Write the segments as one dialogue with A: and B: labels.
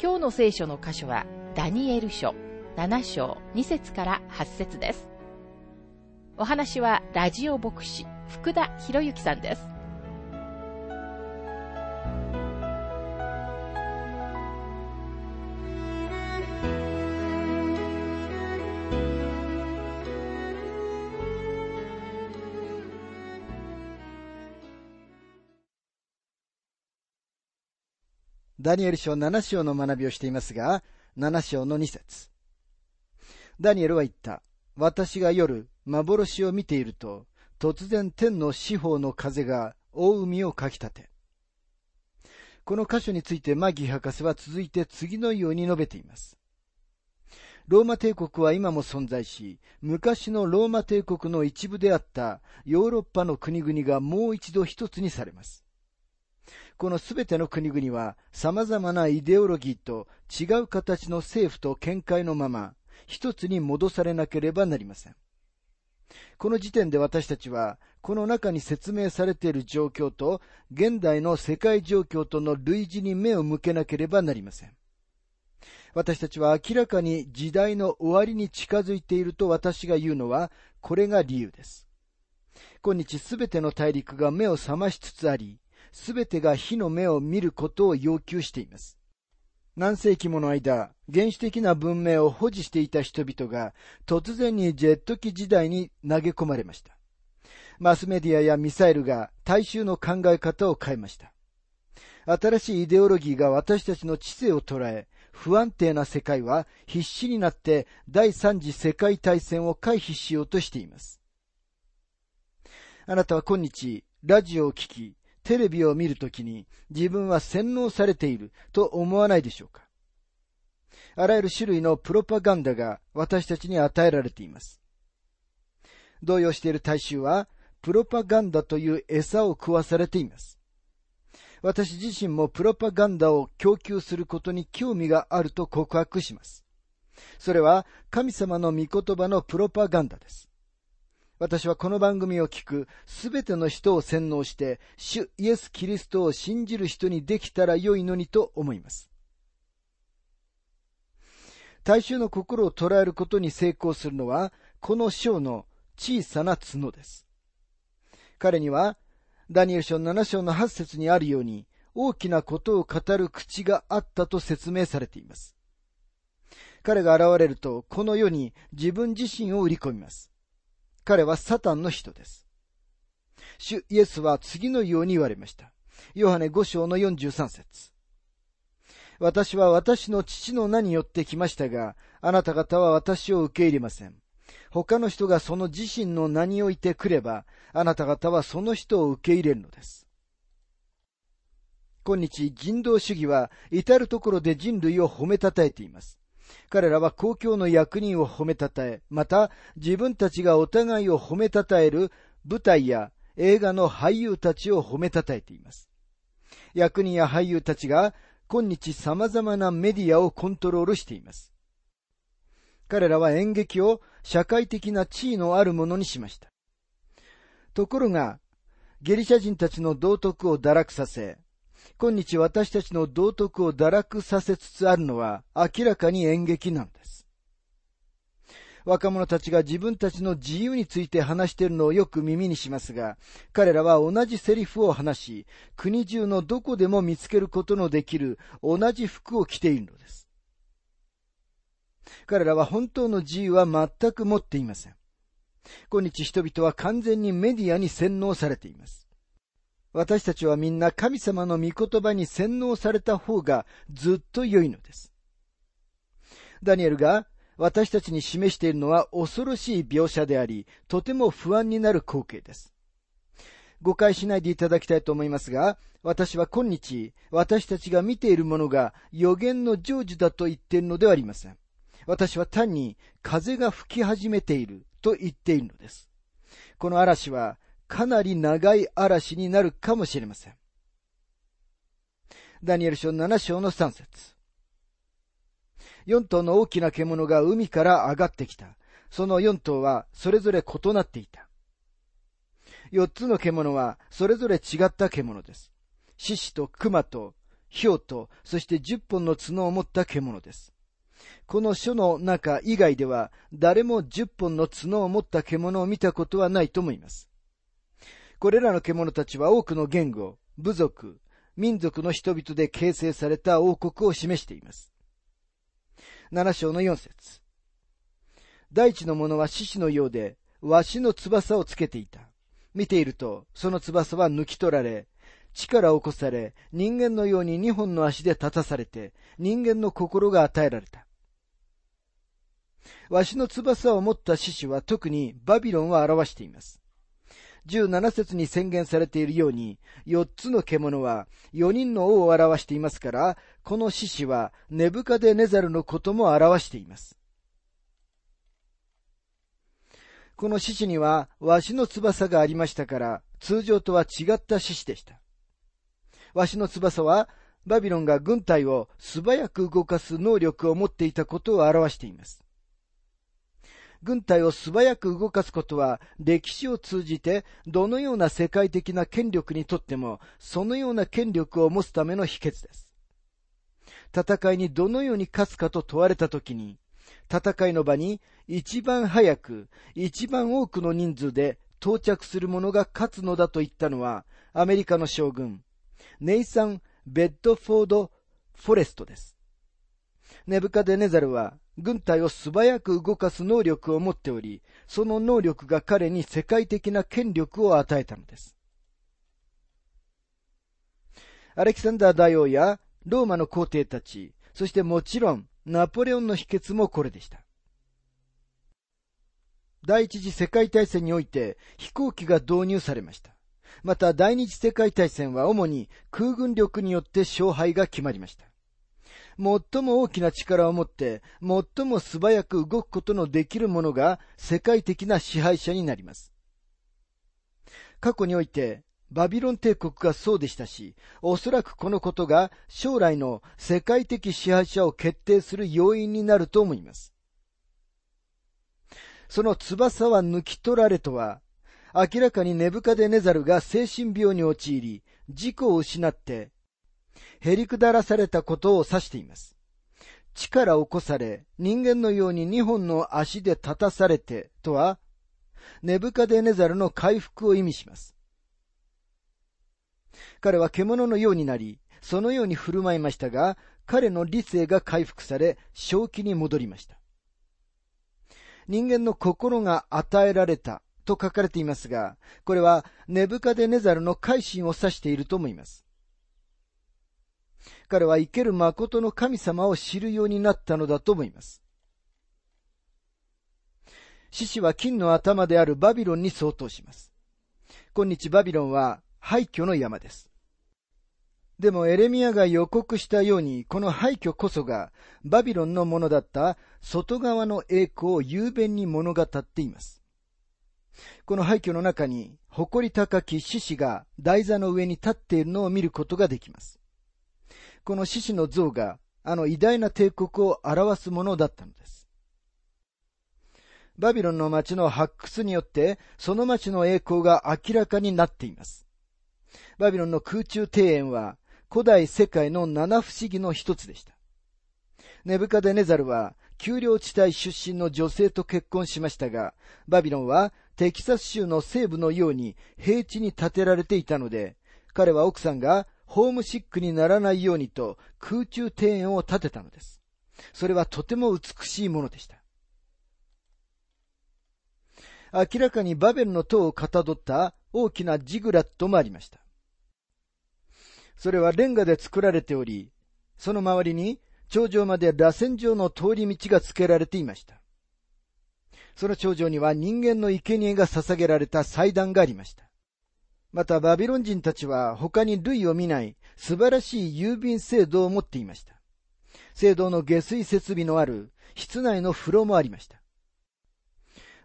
A: 今日の聖書の箇所はダニエル書7章2節から8節です。お話はラジオ牧師福田博之さんです。
B: ダニエル書7章の学びをしていますが、7章の2節ダニエルは言った。私が夜、幻を見ていると、突然天の四方の風が大海をかき立て。この箇所についてマギ博士は続いて次のように述べています。ローマ帝国は今も存在し、昔のローマ帝国の一部であったヨーロッパの国々がもう一度一つにされます。このすべての国々は様々なイデオロギーと違う形の政府と見解のまま一つに戻されなければなりません。この時点で私たちは、この中に説明されている状況と、現代の世界状況との類似に目を向けなければなりません。私たちは明らかに時代の終わりに近づいていると私が言うのは、これが理由です。今日すべての大陸が目を覚ましつつあり、すべてが火の目を見ることを要求しています。何世紀もの間、原始的な文明を保持していた人々が突然にジェット機時代に投げ込まれました。マスメディアやミサイルが大衆の考え方を変えました。新しいイデオロギーが私たちの知性を捉え、不安定な世界は必死になって第三次世界大戦を回避しようとしています。あなたは今日、ラジオを聴き、テレビを見るときに自分は洗脳されていると思わないでしょうかあらゆる種類のプロパガンダが私たちに与えられています。動揺している大衆は、プロパガンダという餌を食わされています。私自身もプロパガンダを供給することに興味があると告白します。それは神様の御言葉のプロパガンダです。私はこの番組を聞くすべての人を洗脳して、主イエス・キリストを信じる人にできたら良いのにと思います。大衆の心を捉えることに成功するのは、この章の小さな角です。彼には、ダニエル書7章の8節にあるように、大きなことを語る口があったと説明されています。彼が現れると、この世に自分自身を売り込みます。彼はサタンの人です。主イエスは次のように言われました。ヨハネ5章の43節私は私の父の名によって来ましたが、あなた方は私を受け入れません。他の人がその自身の名において来れば、あなた方はその人を受け入れるのです。今日人道主義は至るところで人類を褒めたたえています。彼らは公共の役人を褒めたたえ、また自分たちがお互いを褒めたたえる舞台や映画の俳優たちを褒めたたえています。役人や俳優たちが今日様々なメディアをコントロールしています。彼らは演劇を社会的な地位のあるものにしました。ところが、ゲリシャ人たちの道徳を堕落させ、今日私たちの道徳を堕落させつつあるのは明らかに演劇なんです。若者たちが自分たちの自由について話しているのをよく耳にしますが、彼らは同じセリフを話し、国中のどこでも見つけることのできる同じ服を着ているのです。彼らは本当の自由は全く持っていません。今日人々は完全にメディアに洗脳されています。私たちはみんな神様の御言葉に洗脳された方がずっと良いのです。ダニエルが私たちに示しているのは恐ろしい描写であり、とても不安になる光景です。誤解しないでいただきたいと思いますが、私は今日、私たちが見ているものが予言の成就だと言っているのではありません。私は単に風が吹き始めていると言っているのです。この嵐はかなり長い嵐になるかもしれません。ダニエル書7章の3節4頭の大きな獣が海から上がってきた。その4頭はそれぞれ異なっていた。4つの獣はそれぞれ違った獣です。獅子と熊と豹と、そして10本の角を持った獣です。この書の中以外では誰も10本の角を持った獣を見たことはないと思います。これらの獣たちは多くの言語、部族、民族の人々で形成された王国を示しています。7章の4節大地の者は獅子のようで、わしの翼をつけていた。見ていると、その翼は抜き取られ、力を起こされ、人間のように二本の足で立たされて、人間の心が与えられた。わしの翼を持った獅子は特にバビロンを表しています。17節に宣言されているように、4つの獣は4人の王を表していますから、この獅子はネブカデネザルのことも表しています。この獅子にはわしの翼がありましたから、通常とは違った獅子でした。わしの翼は、バビロンが軍隊を素早く動かす能力を持っていたことを表しています。軍隊を素早く動かすことは歴史を通じてどのような世界的な権力にとってもそのような権力を持つための秘訣です。戦いにどのように勝つかと問われたときに、戦いの場に一番早く、一番多くの人数で到着する者が勝つのだと言ったのは、アメリカの将軍、ネイサン・ベッドフォード・フォレストです。ネブカデネザルは軍隊を素早く動かす能力を持っており、その能力が彼に世界的な権力を与えたのです。アレキサンダー大王やローマの皇帝たち、そしてもちろんナポレオンの秘訣もこれでした。第一次世界大戦において飛行機が導入されました。また第二次世界大戦は主に空軍力によって勝敗が決まりました。最も大きな力を持って、最も素早く動くことのできる者が世界的な支配者になります。過去において、バビロン帝国がそうでしたし、おそらくこのことが将来の世界的支配者を決定する要因になると思います。その翼は抜き取られとは、明らかにネブカデネザルが精神病に陥り、自己を失ってへりくだらされたことを指しています。力を起こされ、人間のように二本の足で立たされてとは、ネブカデネザルの回復を意味します。彼は獣のようになり、そのように振る舞いましたが、彼の理性が回復され、正気に戻りました。人間の心が与えられたと書かれていますが、これはネブカデネザルの改心を指していると思います。彼は生ける誠の神様を知るようになったのだと思います。獅子は金の頭であるバビロンに相当します。今日バビロンは廃墟の山です。でもエレミアが予告したように、この廃墟こそがバビロンのものだった外側の栄光を雄弁に物語っています。この廃墟の中に誇り高き獅子が台座の上に立っているのを見ることができます。この獅子の像があの偉大な帝国を表すものだったのです。バビロンの町の発掘によって、その町の栄光が明らかになっています。バビロンの空中庭園は、古代世界の七不思議の一つでした。ネブカデネザルは、丘陵地帯出身の女性と結婚しましたが、バビロンはテキサス州の西部のように平地に建てられていたので、彼は奥さんがホームシックにならないようにと空中庭園を建てたのです。それはとても美しいものでした。明らかにバベルの塔をかたどった大きなジグラットもありました。それはレンガで作られており、その周りに頂上まで螺旋状の通り道が付けられていました。その頂上には人間の生贄が捧げられた祭壇がありました。またバビロン人たちは他に類を見ない素晴らしい郵便制度を持っていました。聖堂の下水設備のある室内の風呂もありました。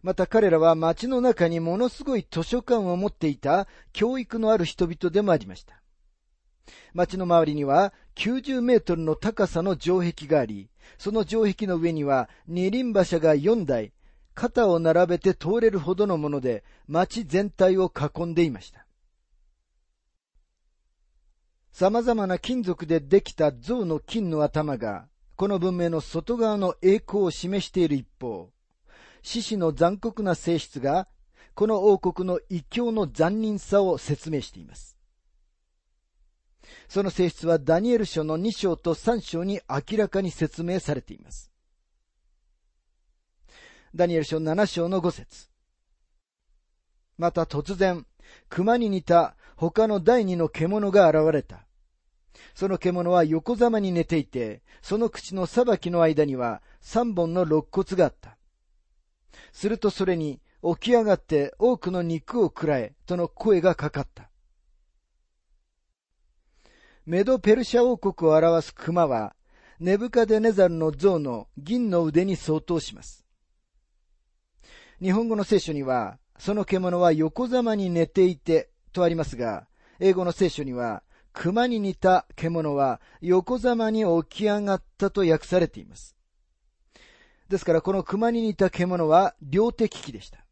B: また彼らは街の中にものすごい図書館を持っていた教育のある人々でもありました。街の周りには90メートルの高さの城壁があり、その城壁の上には二輪馬車が4台、肩を並べて通れるほどのもので街全体を囲んでいました。様々な金属でできた象の金の頭が、この文明の外側の栄光を示している一方、獅子の残酷な性質が、この王国の異教の残忍さを説明しています。その性質はダニエル書の2章と3章に明らかに説明されています。ダニエル書7章の5節また突然、熊に似た他の第二の獣が現れた。その獣は横ざまに寝ていて、その口の裁きの間には三本の肋骨があった。するとそれに起き上がって多くの肉を食らえとの声がかかった。メドペルシャ王国を表す熊は、ネブカデネザルの像の銀の腕に相当します。日本語の聖書には、その獣は横ざまに寝ていてとありますが、英語の聖書には、熊に似た獣は横ざまに起き上がったと訳されています。ですからこの熊に似た獣は両手利きでした。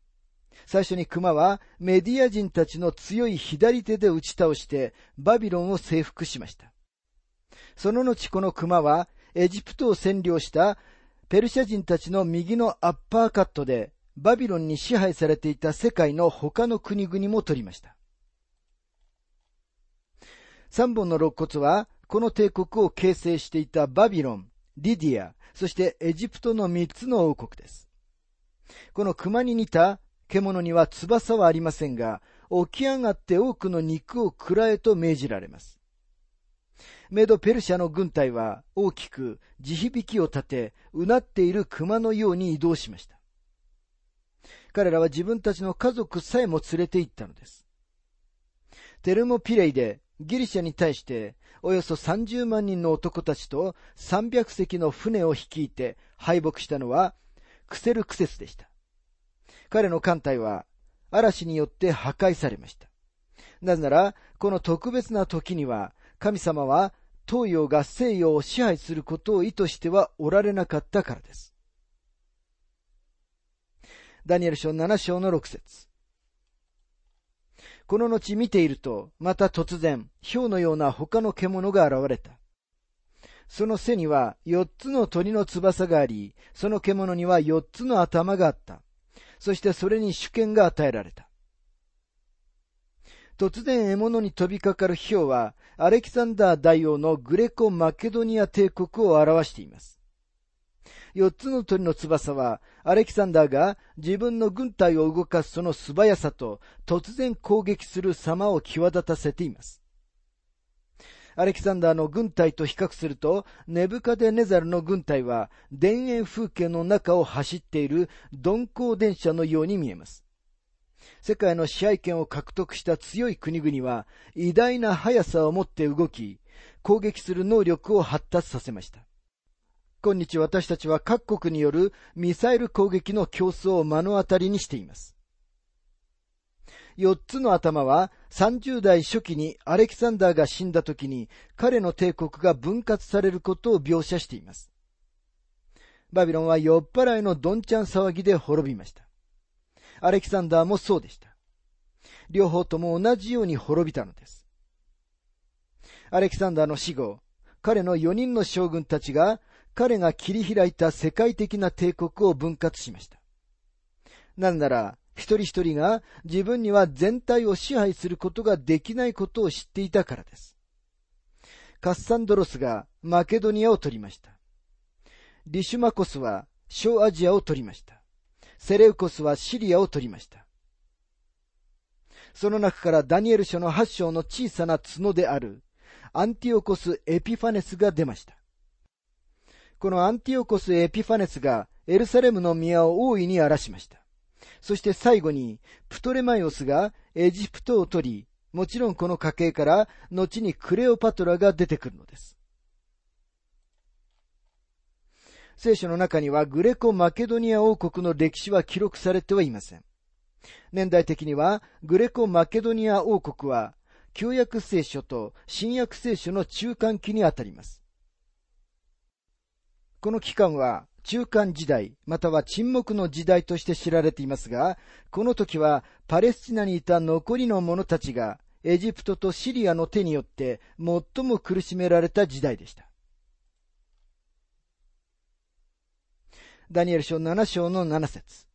B: 最初に熊はメディア人たちの強い左手で打ち倒してバビロンを征服しました。その後この熊はエジプトを占領したペルシャ人たちの右のアッパーカットでバビロンに支配されていた世界の他の国々も取りました。三本の肋骨はこの帝国を形成していたバビロン、リディア、そしてエジプトの三つの王国です。この熊に似た獣には翼はありませんが、起き上がって多くの肉を食らえと命じられます。メドペルシャの軍隊は大きく地響きを立て、うなっている熊のように移動しました。彼らは自分たちの家族さえも連れて行ったのです。テルモピレイでギリシャに対しておよそ30万人の男たちと300隻の船を率いて敗北したのはクセルクセスでした。彼の艦隊は嵐によって破壊されました。なぜなら、この特別な時には神様は東洋が西洋を支配することを意図してはおられなかったからです。ダニエル書7章の6節この後見ていると、また突然、氷のような他の獣が現れた。その背には四つの鳥の翼があり、その獣には四つの頭があった。そしてそれに主権が与えられた。突然獲物に飛びかかる氷は、アレキサンダー大王のグレコ・マケドニア帝国を表しています。四つの鳥の翼は、アレキサンダーが自分の軍隊を動かすその素早さと突然攻撃する様を際立たせています。アレキサンダーの軍隊と比較すると、ネブカデネザルの軍隊は田園風景の中を走っている鈍行電車のように見えます。世界の支配権を獲得した強い国々は偉大な速さを持って動き、攻撃する能力を発達させました。今日私たちは各国によるミサイル攻撃の競争を目の当たりにしています。四つの頭は30代初期にアレキサンダーが死んだ時に彼の帝国が分割されることを描写しています。バビロンは酔っ払いのどんちゃん騒ぎで滅びました。アレキサンダーもそうでした。両方とも同じように滅びたのです。アレキサンダーの死後、彼の4人の将軍たちが彼が切り開いた世界的な帝国を分割しました。なぜなら、一人一人が自分には全体を支配することができないことを知っていたからです。カッサンドロスがマケドニアを取りました。リシュマコスは小アジアを取りました。セレウコスはシリアを取りました。その中からダニエル書の8章の小さな角であるアンティオコス・エピファネスが出ました。このアンティオコス・エピファネスがエルサレムの宮を大いに荒らしました。そして最後に、プトレマイオスがエジプトを取り、もちろんこの家系から後にクレオパトラが出てくるのです。聖書の中にはグレコ・マケドニア王国の歴史は記録されてはいません。年代的にはグレコ・マケドニア王国は旧約聖書と新約聖書の中間期にあたります。この期間は中間時代、または沈黙の時代として知られていますが、この時はパレスチナにいた残りの者たちがエジプトとシリアの手によって最も苦しめられた時代でした。ダニエル書7章の7節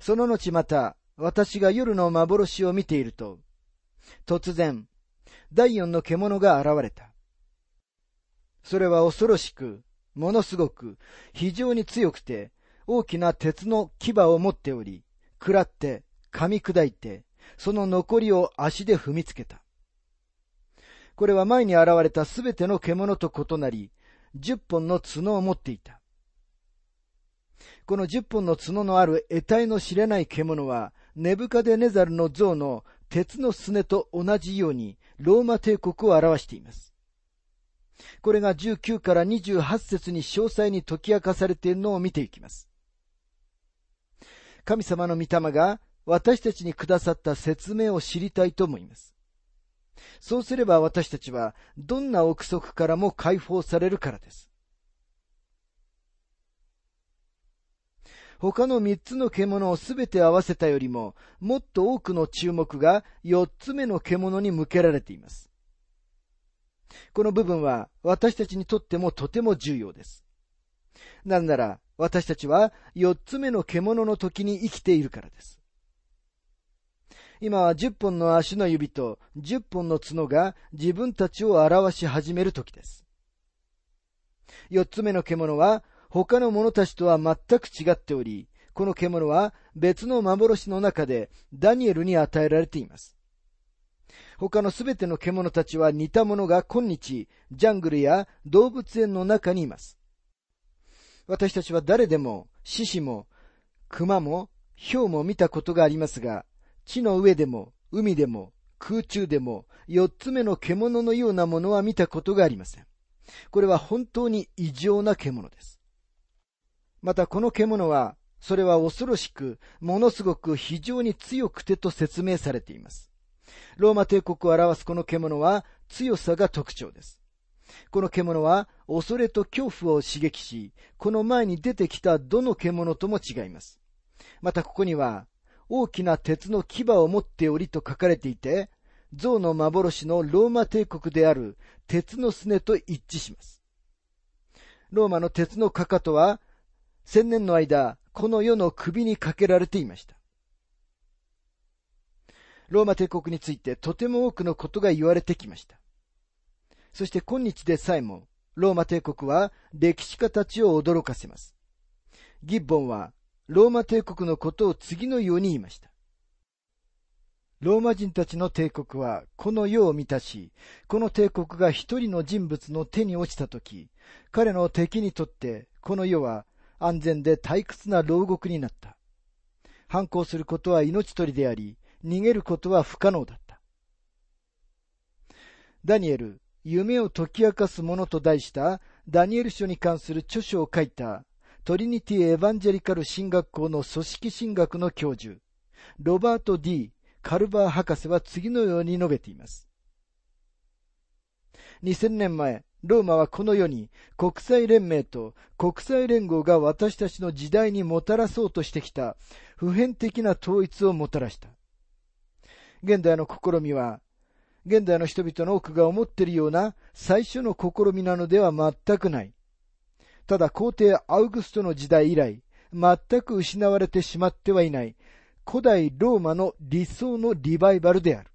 B: その後また、私が夜の幻を見ていると、突然、第四の獣が現れた。それは恐ろしく、ものすごく、非常に強くて、大きな鉄の牙を持っており、食らって、噛み砕いて、その残りを足で踏みつけた。これは前に現れたすべての獣と異なり、十本の角を持っていた。この十本の角のある得体の知れない獣は、ネブカデネザルの像の鉄のすねと同じように、ローマ帝国を表しています。これが19から28節に詳細に解き明かされているのを見ていきます。神様の御霊が私たちにくださった説明を知りたいと思います。そうすれば私たちはどんな憶測からも解放されるからです。他の三つの獣をすべて合わせたよりも、もっと多くの注目が四つ目の獣に向けられています。この部分は私たちにとってもとても重要です。なんなら私たちは四つ目の獣の時に生きているからです。今は十本の足の指と十本の角が自分たちを表し始める時です。四つ目の獣は他の者たちとは全く違っており、この獣は別の幻の中でダニエルに与えられています。他のすべての獣たちは似た者が今日、ジャングルや動物園の中にいます。私たちは誰でも、獅子も、熊も、豹も見たことがありますが、地の上でも、海でも、空中でも、四つ目の獣のようなものは見たことがありません。これは本当に異常な獣です。またこの獣は、それは恐ろしく、ものすごく非常に強くてと説明されています。ローマ帝国を表すこの獣は強さが特徴です。この獣は恐れと恐怖を刺激し、この前に出てきたどの獣とも違います。またここには、大きな鉄の牙を持っておりと書かれていて、象の幻のローマ帝国である鉄のすねと一致します。ローマの鉄のかかとは、千年の間、この世の首にかけられていました。ローマ帝国についてとても多くのことが言われてきました。そして今日でさえも、ローマ帝国は歴史家たちを驚かせます。ギッボンはローマ帝国のことを次のように言いました。ローマ人たちの帝国はこの世を満たし、この帝国が一人の人物の手に落ちたとき、彼の敵にとってこの世は安全で退屈な牢獄になった。反抗することは命取りであり、逃げることは不可能だった。ダニエル、夢を解き明かすものと題したダニエル書に関する著書を書いたトリニティ・エヴァンジェリカル神学校の組織神学の教授、ロバート・ D・ カルバー博士は次のように述べています。2000年前、ローマはこの世に国際連盟と国際連合が私たちの時代にもたらそうとしてきた普遍的な統一をもたらした。現代の試みは、現代の人々の多くが思っているような最初の試みなのでは全くない。ただ皇帝アウグストの時代以来、全く失われてしまってはいない古代ローマの理想のリバイバルである。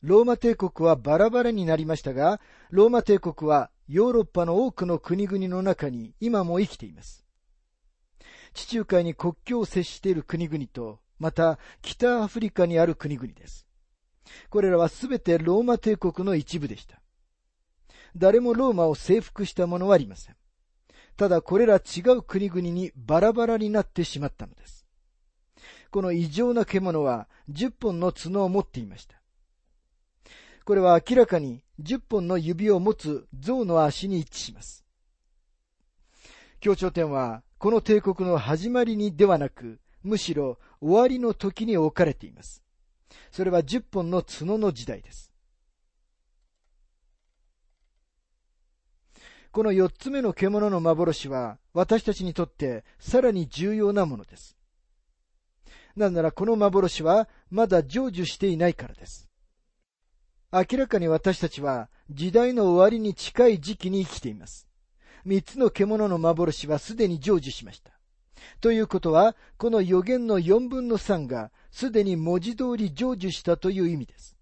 B: ローマ帝国はバラバラになりましたが、ローマ帝国はヨーロッパの多くの国々の中に今も生きています。地中海に国境を接している国々と、また北アフリカにある国々です。これらはすべてローマ帝国の一部でした。誰もローマを征服したものはありません。ただこれら違う国々にバラバラになってしまったのです。この異常な獣は10本の角を持っていました。これは明らかに10本の指を持つ象の足に一致します。協調点は、この帝国の始まりにではなく、むしろ終わりの時に置かれています。それは10本の角の時代です。この4つ目の獣の幻は、私たちにとってさらに重要なものです。なぜならこの幻はまだ成就していないからです。明らかに私たちは時代の終わりに近い時期に生きています。三つの獣の幻はすでに成就しました。ということは、この予言の四分の三がすでに文字通り成就したという意味です。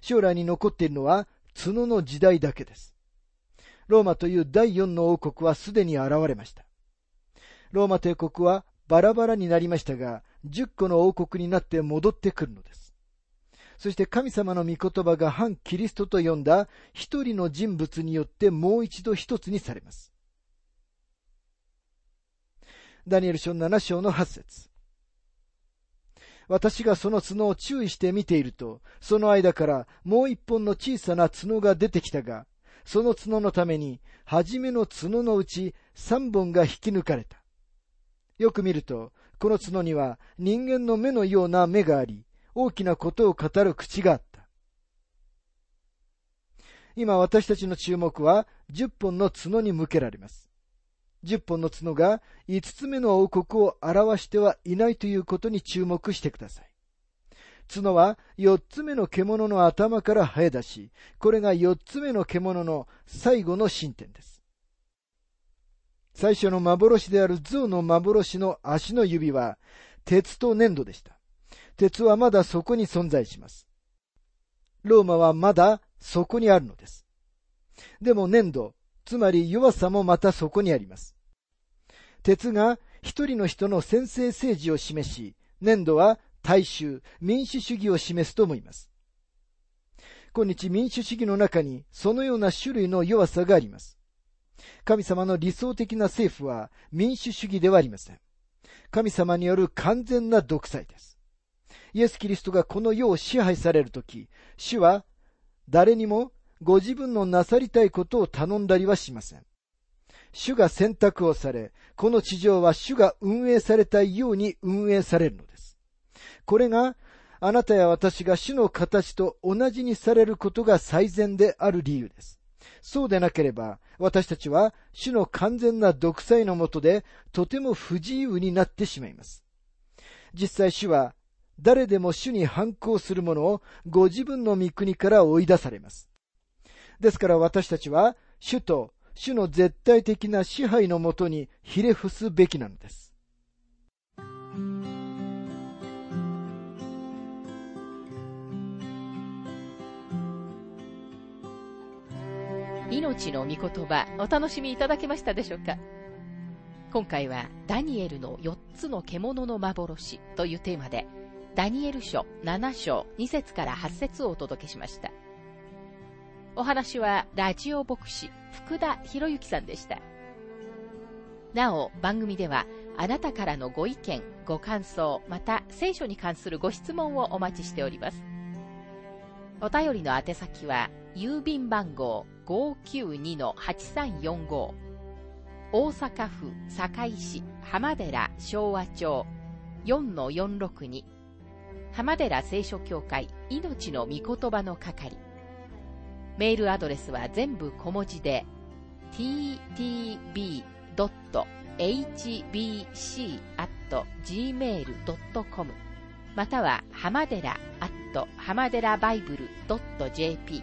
B: 将来に残っているのは角の時代だけです。ローマという第四の王国はすでに現れました。ローマ帝国はバラバラになりましたが、十個の王国になって戻ってくるのです。そして神様の御言葉が反キリストと呼んだ一人の人物によってもう一度一つにされます。ダニエル書7章の8節私がその角を注意して見ていると、その間からもう一本の小さな角が出てきたが、その角のために、初めの角のうち三本が引き抜かれた。よく見ると、この角には人間の目のような目があり、大きなことを語る口があった。今私たちの注目は10本の角に向けられます。10本の角が5つ目の王国を表してはいないということに注目してください。角は4つ目の獣の頭から生え出し、これが4つ目の獣の最後の進展です。最初の幻である象の幻の足の指は鉄と粘土でした。鉄はまだそこに存在します。ローマはまだそこにあるのです。でも粘土、つまり弱さもまたそこにあります。鉄が一人の人の先制政治を示し、粘土は大衆、民主主義を示すと思います。今日民主主義の中にそのような種類の弱さがあります。神様の理想的な政府は民主主義ではありません。神様による完全な独裁です。イエス・キリストがこの世を支配されるとき、主は誰にもご自分のなさりたいことを頼んだりはしません。主が選択をされ、この地上は主が運営されたいように運営されるのです。これがあなたや私が主の形と同じにされることが最善である理由です。そうでなければ、私たちは主の完全な独裁のもとでとても不自由になってしまいます。実際主は誰でも主に反抗する者をご自分の御国から追い出されます。ですから私たちは主と主の絶対的な支配のもとにひれ伏すべきなのです。
A: 命の御言葉お楽しみいただけましたでしょうか？今回はダニエルの4つの獣の幻というテーマでダニエル書7章2節から8節をお届けしました。お話はラジオ牧師福田博之さんでした。なお、番組ではあなたからのご意見、ご感想、また聖書に関するご質問をお待ちしております。お便りの宛先は、郵便番号592-8345大阪府堺市浜寺昭和町4-462浜寺聖書協会命の御言葉の係。メールアドレスは全部小文字で ttb.hbc.gmail.com または浜寺 at 浜寺バイブル .jp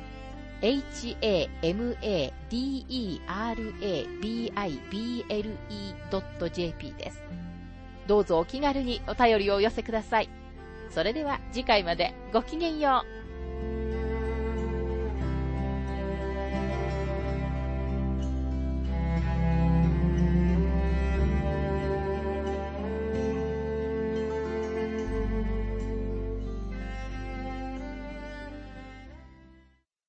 A: hamadera.bible.jp です。どうぞお気軽にお便りをお寄せください。それでは次回までごきげんよう。